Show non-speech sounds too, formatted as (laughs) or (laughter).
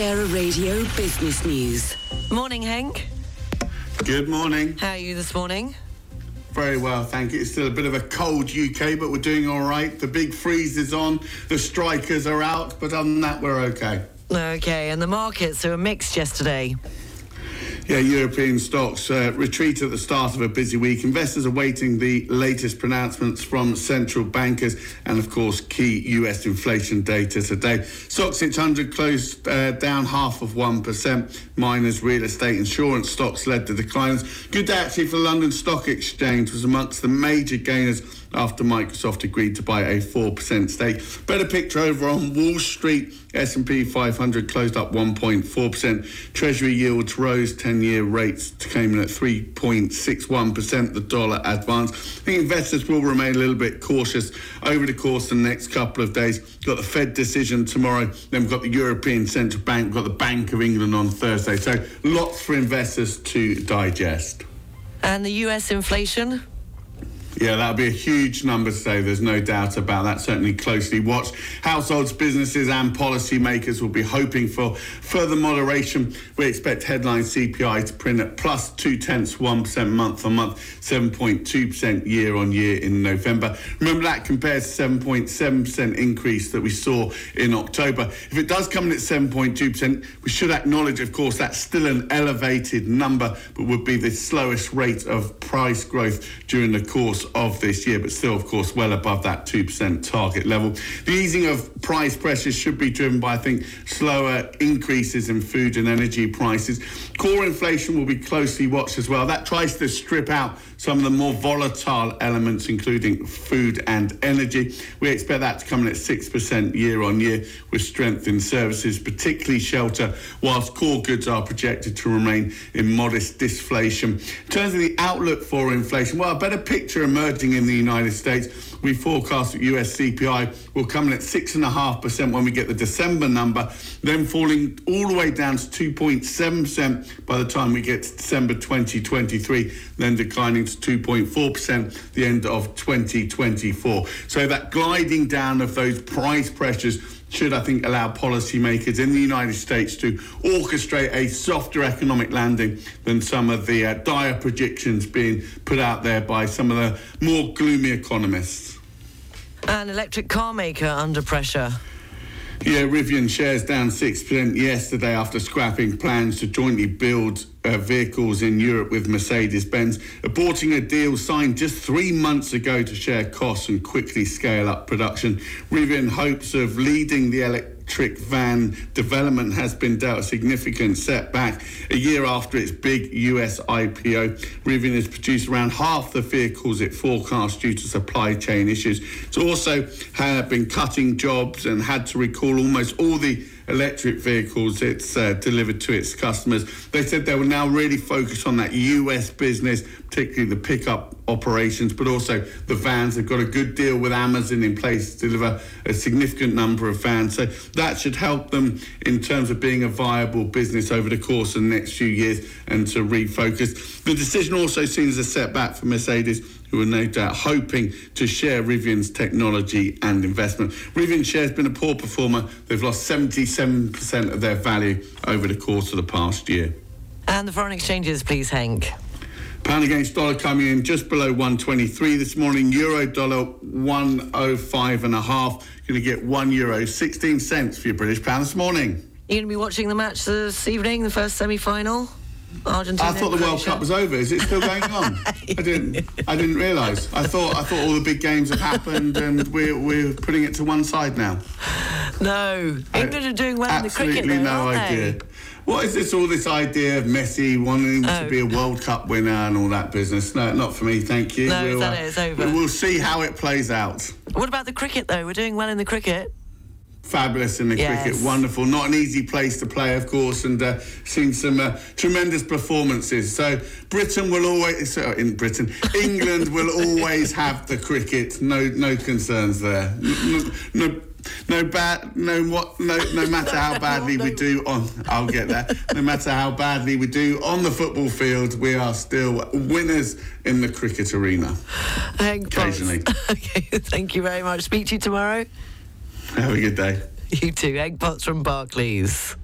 Era Radio Business News. Morning, Hank. Good morning. How are you this morning? Very well, thank you. It's still a bit of a cold UK, but we're doing all right. The big freeze is on, the strikers are out, but other than that, we're okay. Okay, and the markets were mixed yesterday. Yeah, European stocks uh, retreat at the start of a busy week. Investors are waiting the latest pronouncements from central bankers and, of course, key US inflation data today. Stoxx 600 closed uh, down half of 1%. Miners, real estate, insurance stocks led the declines. Good day actually for the London Stock Exchange was amongst the major gainers after Microsoft agreed to buy a 4% stake. Better picture over on Wall Street. S&P 500 closed up 1.4%. Treasury yields rose. 10-year rates came in at 3.61%. The dollar advanced. I think investors will remain a little bit cautious over the course of the next couple of days. We've Got the Fed decision tomorrow. Then we've got the European Central Bank. We've got the Bank of England on Thursday. So lots for investors to digest. And the US inflation? Yeah, that'll be a huge number today. There's no doubt about that. Certainly closely watched. Households, businesses, and policymakers will be hoping for further moderation. We expect headline CPI to print at plus two tenths one percent month on month, seven point two percent year on year in November. Remember that compares to seven point seven percent increase that we saw in October. If it does come in at seven point two percent, we should acknowledge, of course, that's still an elevated number, but would be the slowest rate of price growth during the course of this year, but still, of course, well above that 2% target level. The easing of price pressures should be driven by, I think, slower increases in food and energy prices. Core inflation will be closely watched as well. That tries to strip out some of the more volatile elements, including food and energy. We expect that to come in at 6% year on year with strength in services, particularly shelter, whilst core goods are projected to remain in modest deflation. In terms of the outlook for inflation, well, a better picture emerging in the United States. We forecast that US CPI will come in at 6.5% when we get the December number, then falling all the way down to 2.7% by the time we get to December 2023, then declining to 2.4% the end of 2024. So that gliding down of those price pressures should, I think, allow policymakers in the United States to orchestrate a softer economic landing than some of the uh, dire predictions being put out there by some of the more gloomy economists. An electric car maker under pressure. Yeah, Rivian shares down 6% yesterday after scrapping plans to jointly build uh, vehicles in Europe with Mercedes Benz, aborting a deal signed just three months ago to share costs and quickly scale up production. Rivian hopes of leading the electric van development has been dealt a significant setback. A year after its big US IPO, Rivian has produced around half the vehicles it forecast due to supply chain issues. It's also uh, been cutting jobs and had to recall almost all the electric vehicles it's uh, delivered to its customers. They said they will now really focus on that US business, particularly the pickup operations, but also the vans. They've got a good deal with Amazon in place to deliver a significant number of vans. So that should help them in terms of being a viable business over the course of the next few years and to refocus. The decision also seems a setback for Mercedes who are no doubt hoping to share Rivian's technology and investment. Rivian shares been a poor performer. They've lost 77% of their value over the course of the past year. And the foreign exchanges, please, Hank. Pound against dollar coming in just below 123 this morning. Euro dollar 105 and a half. Going to get one euro 16 cents for your British pound this morning. You going to be watching the match this evening, the first semi-final? Argentina. I thought the World Cup was over. Is it still going on? (laughs) I didn't. I didn't realise. I thought. I thought all the big games have happened, and we're we're putting it to one side now. No, England are doing well in the cricket. Absolutely no idea. They? What is this? All this idea of Messi wanting Oh. to be a World Cup winner and all that business? No, not for me. Thank you. No, we'll, that it? It's uh, over. We'll see how it plays out. What about the cricket though? We're doing well in the cricket. Fabulous in the Yes. cricket, wonderful. Not an easy place to play, of course, and uh, seen some uh, tremendous performances. So Britain will always, so in Britain, England will (laughs) always have the cricket. No, no concerns there. No, no, no bad, no what, no, no matter how (laughs) badly we do on, I'll get that. No matter how badly we do on the football field, we are still winners in the cricket arena. Hank Potts. Occasionally. (laughs) okay, thank you very much. Speak to you tomorrow. Have a good day. You too. Hank Potts from Barclays.